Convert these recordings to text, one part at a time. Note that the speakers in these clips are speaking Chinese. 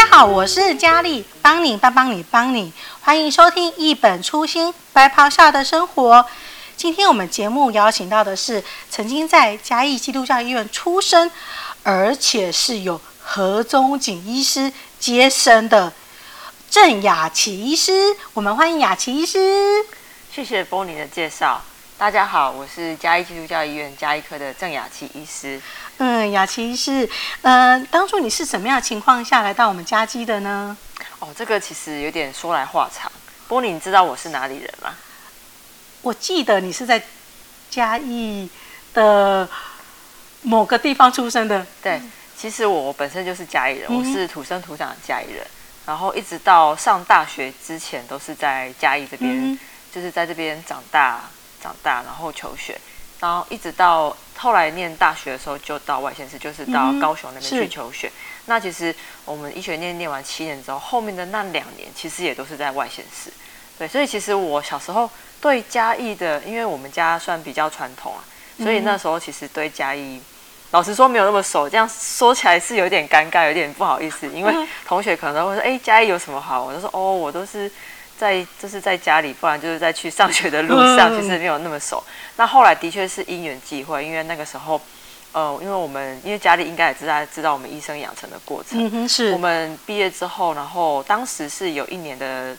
大家好，我是佳丽，帮你帮帮你帮你，欢迎收听一本初心白袍下的生活。今天我们节目邀请到的是曾经在嘉义基督教医院出生，而且是由何宗锦医师接生的郑雅琪医师。我们欢迎雅琪医师。谢谢波尼的介绍。大家好，我是嘉义基督教医院嘉义科的郑雅琪医师。嗯，雅琪医师，呃，当初你是什么样的情况下来到我们嘉基的呢？哦，这个其实有点说来话长。波尼，你知道我是哪里人吗？我记得你是在嘉义的某个地方出生的。对，其实我本身就是嘉义人，我是土生土长的嘉义人，然后一直到上大学之前都是在嘉义这边，就是在这边长大。长大，然后求学，然后一直到后来念大学的时候，就到外县市，就是到高雄那边去求学。嗯、那其实我们医学念念完七年之后，后面的那两年其实也都是在外县市。对，所以其实我小时候对嘉义的，因为我们家算比较传统啊，所以那时候其实对嘉义，老实说没有那么熟。这样说起来是有点尴尬，有点不好意思，因为同学可能会说：“哎，嘉义有什么好？”我就说：“哦，我都是。”在就是在家里，不然就是在去上学的路上，其实没有那么熟。那后来的确是因缘际会，因为那个时候，呃，因为我们因为家里应该也知道知道我们医生养成的过程。嗯哼，是。我们毕业之后，然后当时是有一年的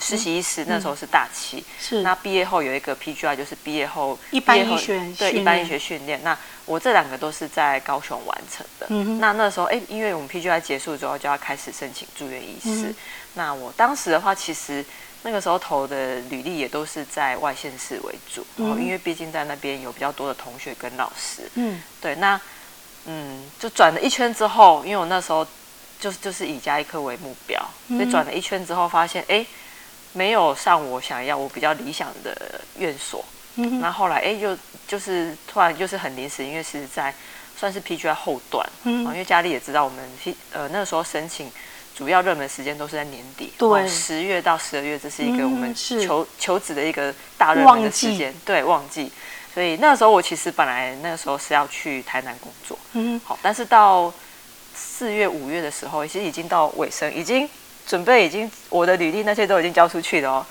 实习医师，那时候是大七。是。那毕业后有一个 PGI，就是毕业后一般医学对一般医学训练。那我这两个都是在高雄完成的。那那时候，哎，因为我们 PGI 结束之后，就要开始申请住院医师。那我当时的话，其实那个时候投的履历也都是在外县市为主，嗯、因为毕竟在那边有比较多的同学跟老师。嗯，对，那嗯，就转了一圈之后，因为我那时候就是就是以加医科为目标，所以转了一圈之后，发现哎，没有上我想要我比较理想的院所。嗯，那后来哎，又就是突然就是很临时，因为是在算是 PGY 后段，嗯，因为家里也知道我们呃那个时候申请。主要热门时间都是在年底，对，十月到十二月，这是一个我们求、嗯、求职的一个大热门的时间，记对，旺季。所以那个时候我其实本来那个时候是要去台南工作，嗯，好，但是到四月五月的时候，其实已经到尾声，已经准备已经我的履历那些都已经交出去了哦，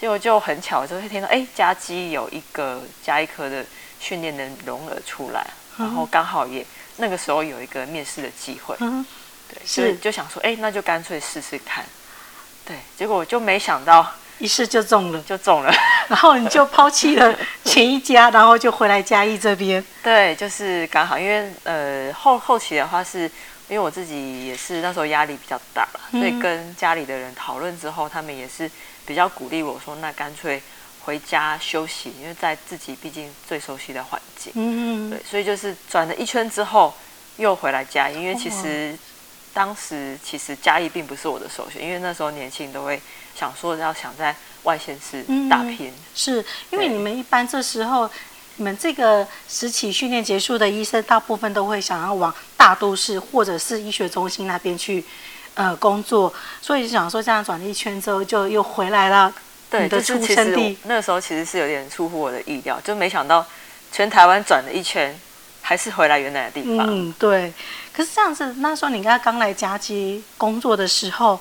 结果就很巧，就会听到哎，加基有一个加一科的训练的荣儿出来，嗯、然后刚好也那个时候有一个面试的机会。嗯对，所以就想说，哎，那就干脆试试看。对，结果就没想到一试就中了，就中了。然后你就抛弃了 前一家，然后就回来嘉义这边。对，就是刚好，因为呃后后期的话是，因为我自己也是那时候压力比较大了，所以跟家里的人讨论之后，他们也是比较鼓励我说，那干脆回家休息，因为在自己毕竟最熟悉的环境。嗯嗯。对，所以就是转了一圈之后又回来嘉义，因为其实。当时其实嘉义并不是我的首选，因为那时候年轻都会想说要想在外县市打拼。嗯、是因为你们一般这时候，你们这个时期训练结束的医生，大部分都会想要往大都市或者是医学中心那边去呃工作，所以就想说这样转了一圈之后，就又回来了。对，你的出生地那个时候其实是有点出乎我的意料，就没想到全台湾转了一圈。还是回来原来的地方。嗯，对。可是这样子，那时候你刚刚来嘉基工作的时候，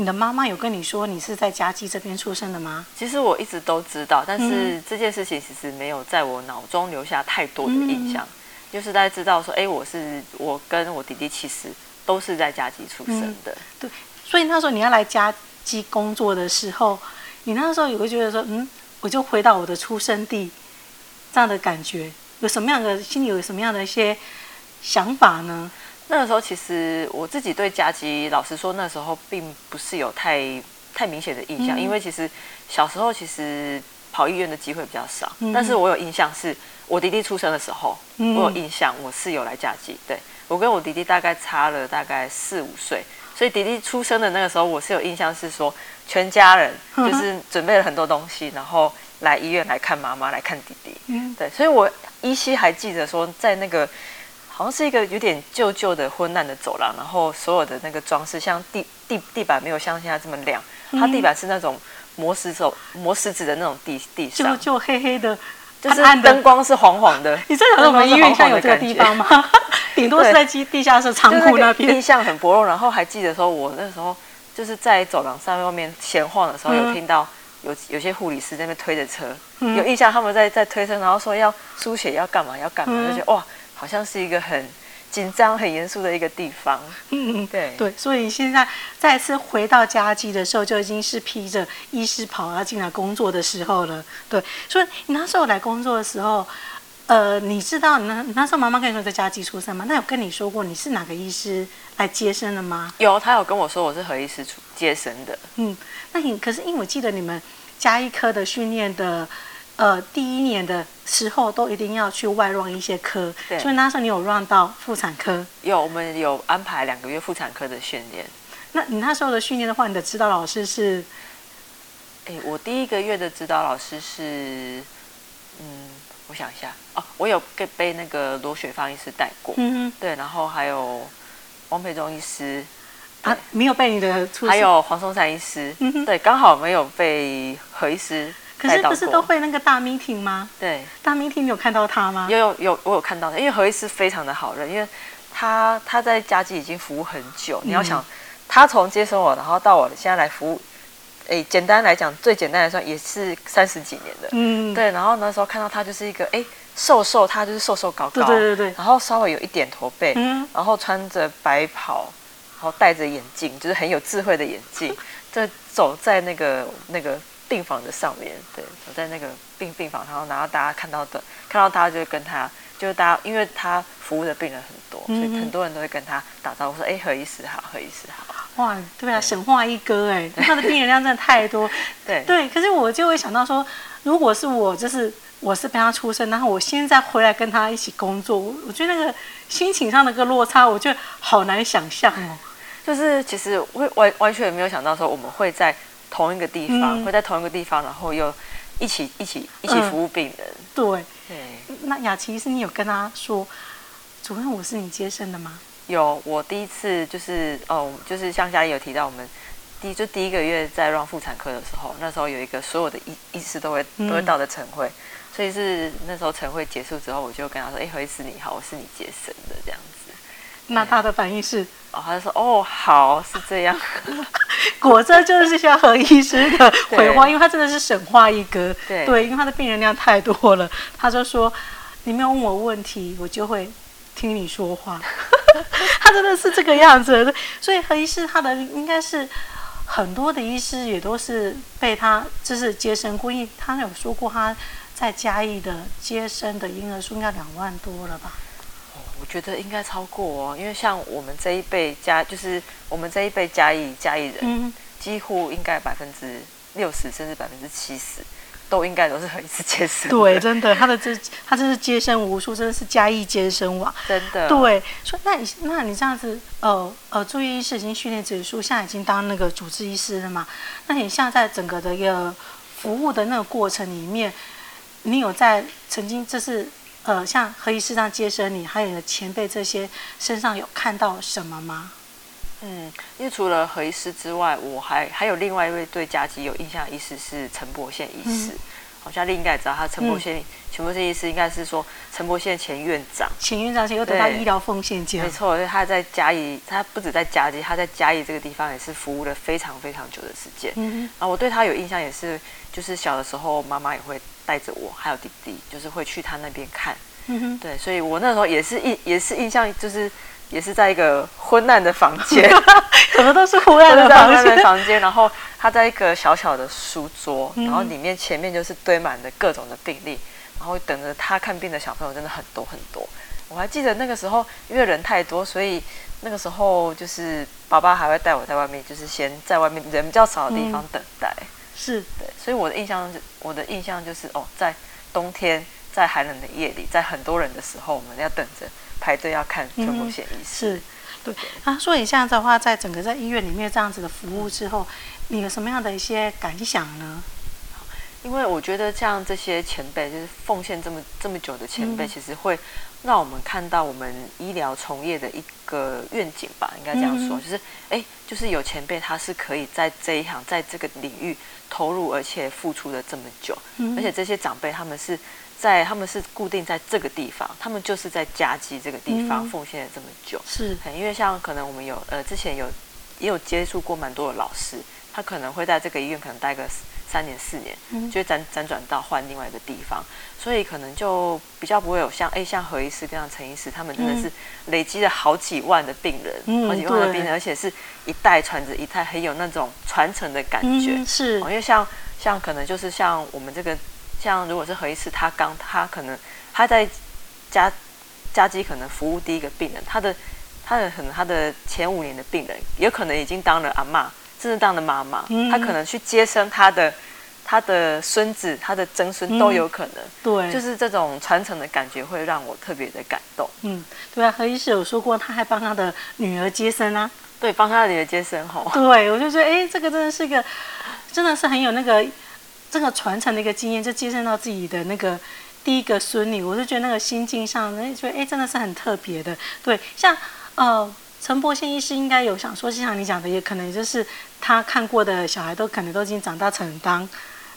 你的妈妈有跟你说你是在嘉基这边出生的吗？其实我一直都知道，但是这件事情其实没有在我脑中留下太多的印象。嗯、就是大家知道说，哎，我是我跟我弟弟其实都是在嘉基出生的。嗯、对。所以那时候你要来嘉基工作的时候，你那时候也会觉得说，嗯，我就回到我的出生地，这样的感觉。有什么样的心里有什么样的一些想法呢？那个时候其实我自己对嘉基，老实说那时候并不是有太太明显的印象，嗯、因为其实小时候其实跑医院的机会比较少。嗯、但是我有印象是我弟弟出生的时候，嗯、我有印象我是有来嘉基。对，我跟我弟弟大概差了大概四五岁，所以弟弟出生的那个时候，我是有印象是说全家人就是准备了很多东西，然后来医院来看妈妈，来看弟弟。嗯，对，所以我。依稀还记得说，在那个好像是一个有点旧旧的昏暗的走廊，然后所有的那个装饰，像地地地板没有像现在这么亮，它地板是那种磨石子磨石子的那种地地上，就就黑黑的，就是灯光是黄黄的。你知道我们医院像有这个地方吗？顶多是在地地下室仓库那边。印象很薄弱，然后还记得说，我那时候就是在走廊上外面闲晃的时候，有听到有有些护理师在那边推着车，嗯、有印象他们在在推车，然后说要输血要干嘛要干嘛，嗯、就觉得哇，好像是一个很。紧张、很严肃的一个地方。嗯嗯，对对，所以现在再次回到家基的时候，就已经是披着医师袍要进来工作的时候了。对，所以你那时候来工作的时候，呃，你知道你那你那时候妈妈跟你说在家基出生吗？那有跟你说过你是哪个医师来接生的吗？有，他有跟我说我是何医师出接生的。嗯，那你可是因为我记得你们加医科的训练的。呃，第一年的时候都一定要去外 run 一些科，对所以那时候你有 run 到妇产科？有，我们有安排两个月妇产科的训练。那你那时候的训练的话，你的指导老师是？哎，我第一个月的指导老师是，嗯，我想一下哦，我有被被那个罗雪芳医师带过，嗯哼，对，然后还有王培忠医师，啊，没有被你的，还有黄松山医师，对，刚好没有被何医师。可是不是都会那个大 meeting 吗？对，大 meeting 你有看到他吗？有有有，我有看到他，因为何医师非常的好人，因为他他在家基已经服务很久。嗯、你要想，他从接生我，然后到我现在来服务，诶，简单来讲，最简单来说也是三十几年的。嗯，对。然后那时候看到他就是一个诶瘦瘦，他就是瘦瘦高高，对对对，然后稍微有一点驼背，嗯，然后穿着白袍，然后戴着眼镜，就是很有智慧的眼镜，在走在那个那个。病房的上面，对，我在那个病病房，然后然后大家看到的，看到他就跟他，就是大家，因为他服务的病人很多，嗯、所以很多人都会跟他打招呼说：“哎，何医师好，何医师好。”哇，对啊，对神话一哥哎，他的病人量真的太多。对对，可是我就会想到说，如果是我，就是我是被他出生，然后我现在回来跟他一起工作，我我觉得那个心情上的个落差，我觉得好难想象哦。就是其实我完完全没有想到说我们会在。同一个地方，嗯、会在同一个地方，然后又一起一起一起服务病人。嗯、对，对。那雅琪是你有跟他说，主任我是你接生的吗？有，我第一次就是哦，就是像嘉义有提到，我们第就第一个月在 run 妇产科的时候，那时候有一个所有的医医师都会都会到的晨会，嗯、所以是那时候晨会结束之后，我就跟他说：“哎，何医师你好，我是你接生的这样子。”那他的反应是？哦，他就说：“哦，好，是这样。”果真就是像何医师的 回话，因为他真的是神话一哥。对，对，因为他的病人量太多了，他就说：“你没有问我问题，我就会听你说话。”他真的是这个样子。所以何医师他的应该是很多的医师也都是被他就是接生过，因为他有说过他在嘉义的接生的婴儿数应该两万多了吧。我觉得应该超过哦，因为像我们这一辈加，就是我们这一辈嘉义嘉义人，嗯、几乎应该百分之六十甚至百分之七十，都应该都是何医师接生。对，真的，他的这他真是接生无数，真的是嘉义接生王。真的。对，所以那你那你这样子，呃呃，住院医师已经训练结束，现在已经当那个主治医师了嘛？那你现在在整个的一个服务的那个过程里面，你有在曾经这是？呃，像何医师这样接生你，还有你的前辈这些身上有看到什么吗？嗯，因为除了何医师之外，我还还有另外一位对家鸡有印象的医师是陈伯宪医师。好像你应该也知道，他陈柏宪，陈柏宪医师应该是说陈柏宪前院长，前院长前又得到医疗奉献奖。没错，他在嘉义，他不止在嘉义，他在嘉义这个地方也是服务了非常非常久的时间。嗯哼啊，我对他有印象也是，就是小的时候妈妈也会。带着我还有弟弟，就是会去他那边看，嗯哼，对，所以我那时候也是印也是印象，就是也是在一个昏暗的房间，怎么都是昏暗的房间，房间，然后他在一个小小的书桌，然后里面前面就是堆满了各种的病例，然后等着他看病的小朋友真的很多很多。我还记得那个时候，因为人太多，所以那个时候就是爸爸还会带我在外面，就是先在外面人比较少的地方等待。嗯是对，所以我的印象，我的印象就是哦，在冬天，在寒冷的夜里，在很多人的时候，我们要等着排队要看全部显医师。是，对。啊，所以现在的话，在整个在医院里面这样子的服务之后，你有什么样的一些感想呢？因为我觉得像这些前辈，就是奉献这么这么久的前辈，嗯、其实会让我们看到我们医疗从业的一个愿景吧，应该这样说，嗯、就是哎，就是有前辈他是可以在这一行，在这个领域投入，而且付出了这么久，嗯、而且这些长辈他们是在他们是固定在这个地方，他们就是在嘉基这个地方奉献了这么久，是、嗯，因为像可能我们有呃之前有也有接触过蛮多的老师，他可能会在这个医院可能待个。三年四年，就辗辗转到换另外一个地方，所以可能就比较不会有像哎、欸、像何医师跟像陈医师，他们真的是累积了好几万的病人，嗯、好几万的病人，而且是一代传着一代，很有那种传承的感觉。嗯、是，因为像像可能就是像我们这个，像如果是何医师，他刚他可能他在家家基可能服务第一个病人，他的他的可能他的前五年的病人，有可能已经当了阿嬷。真的当的妈妈，她可能去接生，她的她的孙子、她的曾孙都有可能。嗯、对，就是这种传承的感觉会让我特别的感动。嗯，对啊，何医师有说过，他还帮他的女儿接生啊。对，帮他的女儿接生吼。对，我就觉得，哎，这个真的是一个，真的是很有那个这个传承的一个经验，就接生到自己的那个第一个孙女，我就觉得那个心境上，哎，觉得哎，真的是很特别的。对，像呃。陈伯先医师应该有想说，就像你讲的，也可能就是他看过的小孩都可能都已经长大成当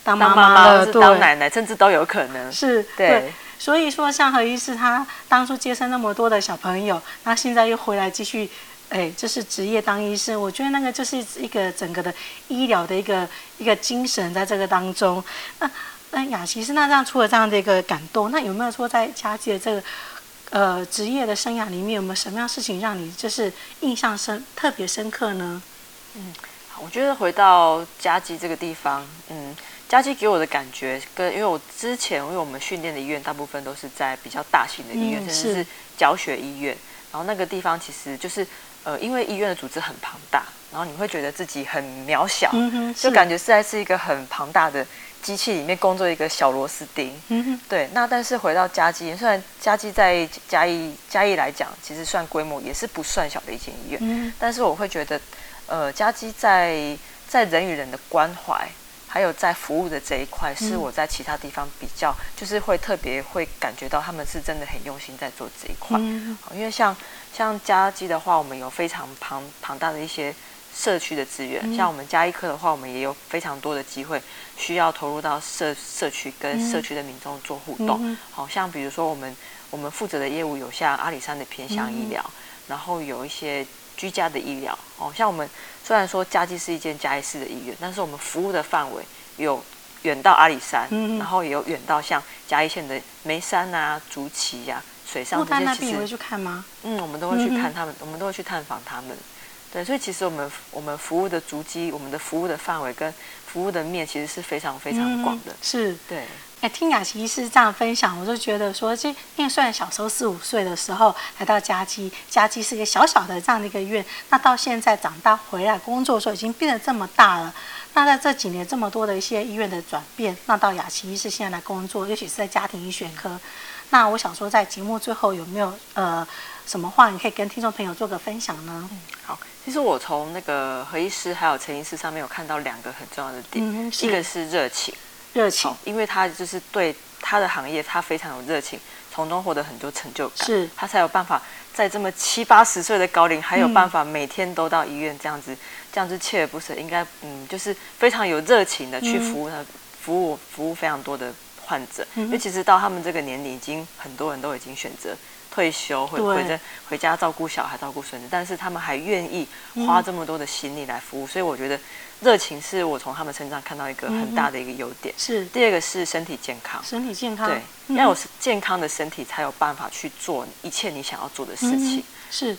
当妈妈了，对，当奶奶，甚至都有可能。是，对。对所以说，像何医师他当初接生那么多的小朋友，那现在又回来继续，哎，就是职业当医生，我觉得那个就是一个整个的医疗的一个一个精神在这个当中。那那雅琪医师，那这样出了这样的一个感动，那有没有说在嘉基的这个？呃，职业的生涯里面有没有什么样事情让你就是印象深、特别深刻呢？嗯，我觉得回到嘉基这个地方，嗯，嘉基给我的感觉跟因为我之前因为我们训练的医院大部分都是在比较大型的医院，嗯、甚至是教学医院，然后那个地方其实就是呃，因为医院的组织很庞大，然后你会觉得自己很渺小，嗯、就感觉实在是一个很庞大的。机器里面工作一个小螺丝钉，嗯哼，对。那但是回到嘉基，虽然嘉基在嘉义嘉义来讲，其实算规模也是不算小的一间医院，嗯哼，但是我会觉得，呃，嘉基在在人与人的关怀，还有在服务的这一块，是我在其他地方比较，就是会特别会感觉到他们是真的很用心在做这一块，嗯哼，因为像像嘉基的话，我们有非常庞庞大的一些。社区的资源，像我们家医科的话，我们也有非常多的机会需要投入到社社区跟社区的民众做互动。好像比如说我们我们负责的业务有像阿里山的偏乡医疗，然后有一些居家的医疗。哦，像我们虽然说嘉基是一间嘉义市的医院，但是我们服务的范围有远到阿里山，然后也有远到像嘉义县的梅山啊、竹崎呀、水上这些。那边你会去看吗？嗯，我们都会去看他们，我们都会去探访他们。对，所以其实我们我们服务的足迹，我们的服务的范围跟服务的面，其实是非常非常广的。嗯、是，对。哎，听雅琪医师这样分享，我就觉得说，这因为虽然小时候四五岁的时候来到嘉基，嘉基是一个小小的这样的一个院，那到现在长大回来工作的时候，已经变得这么大了。那在这几年这么多的一些医院的转变，那到雅琪医师现在来工作，尤其是在家庭医学科，那我想说，在节目最后有没有呃什么话，你可以跟听众朋友做个分享呢？嗯，好。其实我从那个何医师还有陈医师上面有看到两个很重要的点，嗯、一个是热情，热情，因为他就是对他的行业他非常有热情，从中获得很多成就感，是。他才有办法在这么七八十岁的高龄还有办法每天都到医院这样子，嗯、这样子锲而不舍，应该嗯就是非常有热情的去服务他，嗯、服务服务非常多的患者，嗯、因为其实到他们这个年龄，已经很多人都已经选择。退休或者回回家照顾小孩、照顾孙子，但是他们还愿意花这么多的心力来服务，嗯、所以我觉得热情是我从他们身上看到一个很大的一个优点。是第二个是身体健康，身体健康对，嗯、要有健康的身体才有办法去做一切你想要做的事情。嗯、是，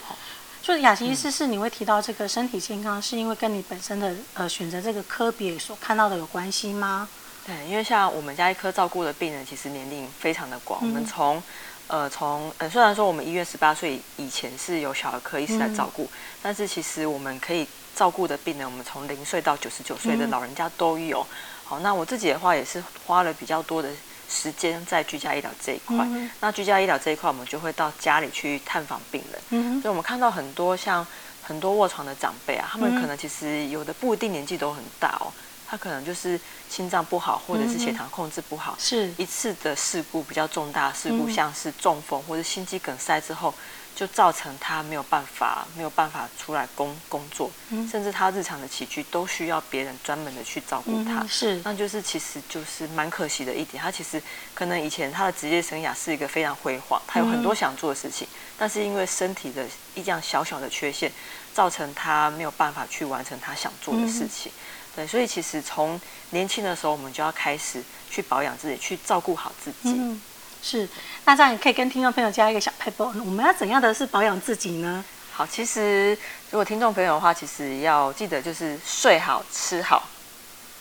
就是雅琪医师是你会提到这个身体健康，是因为跟你本身的呃选择这个科别所看到的有关系吗？对，因为像我们家医科照顾的病人其实年龄非常的广，嗯、我们从呃，从呃，虽然说我们医院十八岁以前是有小儿科医师来照顾，嗯、但是其实我们可以照顾的病人，我们从零岁到九十九岁的老人家都有。嗯、好，那我自己的话也是花了比较多的时间在居家医疗这一块。嗯、那居家医疗这一块，我们就会到家里去探访病人。嗯，所以我们看到很多像很多卧床的长辈啊，他们可能其实有的不一定年纪都很大哦。他可能就是心脏不好，或者是血糖控制不好，是一次的事故比较重大事故，像是中风或者心肌梗塞之后。就造成他没有办法，没有办法出来工工作，嗯，甚至他日常的起居都需要别人专门的去照顾他，嗯，是，那就是其实就是蛮可惜的一点。他其实可能以前他的职业生涯是一个非常辉煌，他有很多想做的事情，嗯，但是因为身体的一这样小小的缺陷，造成他没有办法去完成他想做的事情。嗯，对，所以其实从年轻的时候，我们就要开始去保养自己，去照顾好自己。嗯是，那这样也可以跟听众朋友加一个小撇步，我们要怎样的是保养自己呢？好，其实如果听众朋友的话，其实要记得就是睡好吃好，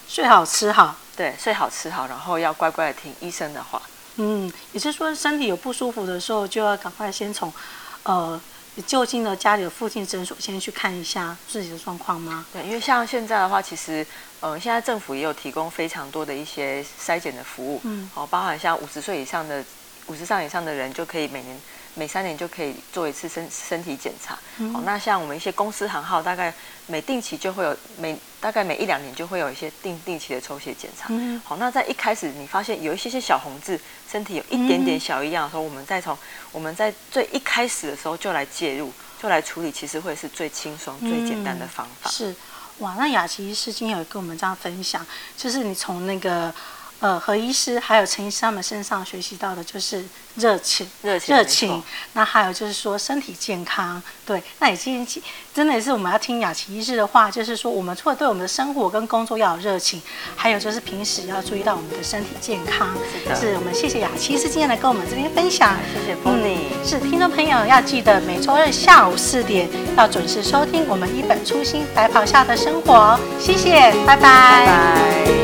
睡好吃好，对，睡好吃好，然后要乖乖的听医生的话。嗯，也就是说身体有不舒服的时候，就要赶快先从呃就近的家里的附近诊所先去看一下自己的状况吗？对，因为像现在的话，其实。呃，现在政府也有提供非常多的一些筛检的服务，嗯，哦，包含像五十岁以上的、五十上以上的人就可以每年每三年就可以做一次身身体检查，嗯，哦，那像我们一些公司行号，大概每定期就会有每大概每一两年就会有一些定定期的抽血检查，嗯，好，那在一开始你发现有一些些小红痣，身体有一点点小异样的时候，我们再从我们在最一开始的时候就来介入，就来处理，其实会是最轻松、最简单的方法，是。哇，那雅琪医师今天有跟我们这样分享，就是你从那个呃何医师还有陈医师他们身上学习到的，就是热情、热情、热情。那还有就是说身体健康，对。那也今天真的也是我们要听雅琪医师的话，就是说我们除了对我们的生活跟工作要有热情，还有就是平时要注意到我们的身体健康。是的，是我们谢谢雅琪医师今天来跟我们这边分享。谢谢是听众朋友要记得每周日下午四点要准时收听我们一本初心白袍下的生活。谢谢，拜拜。拜拜。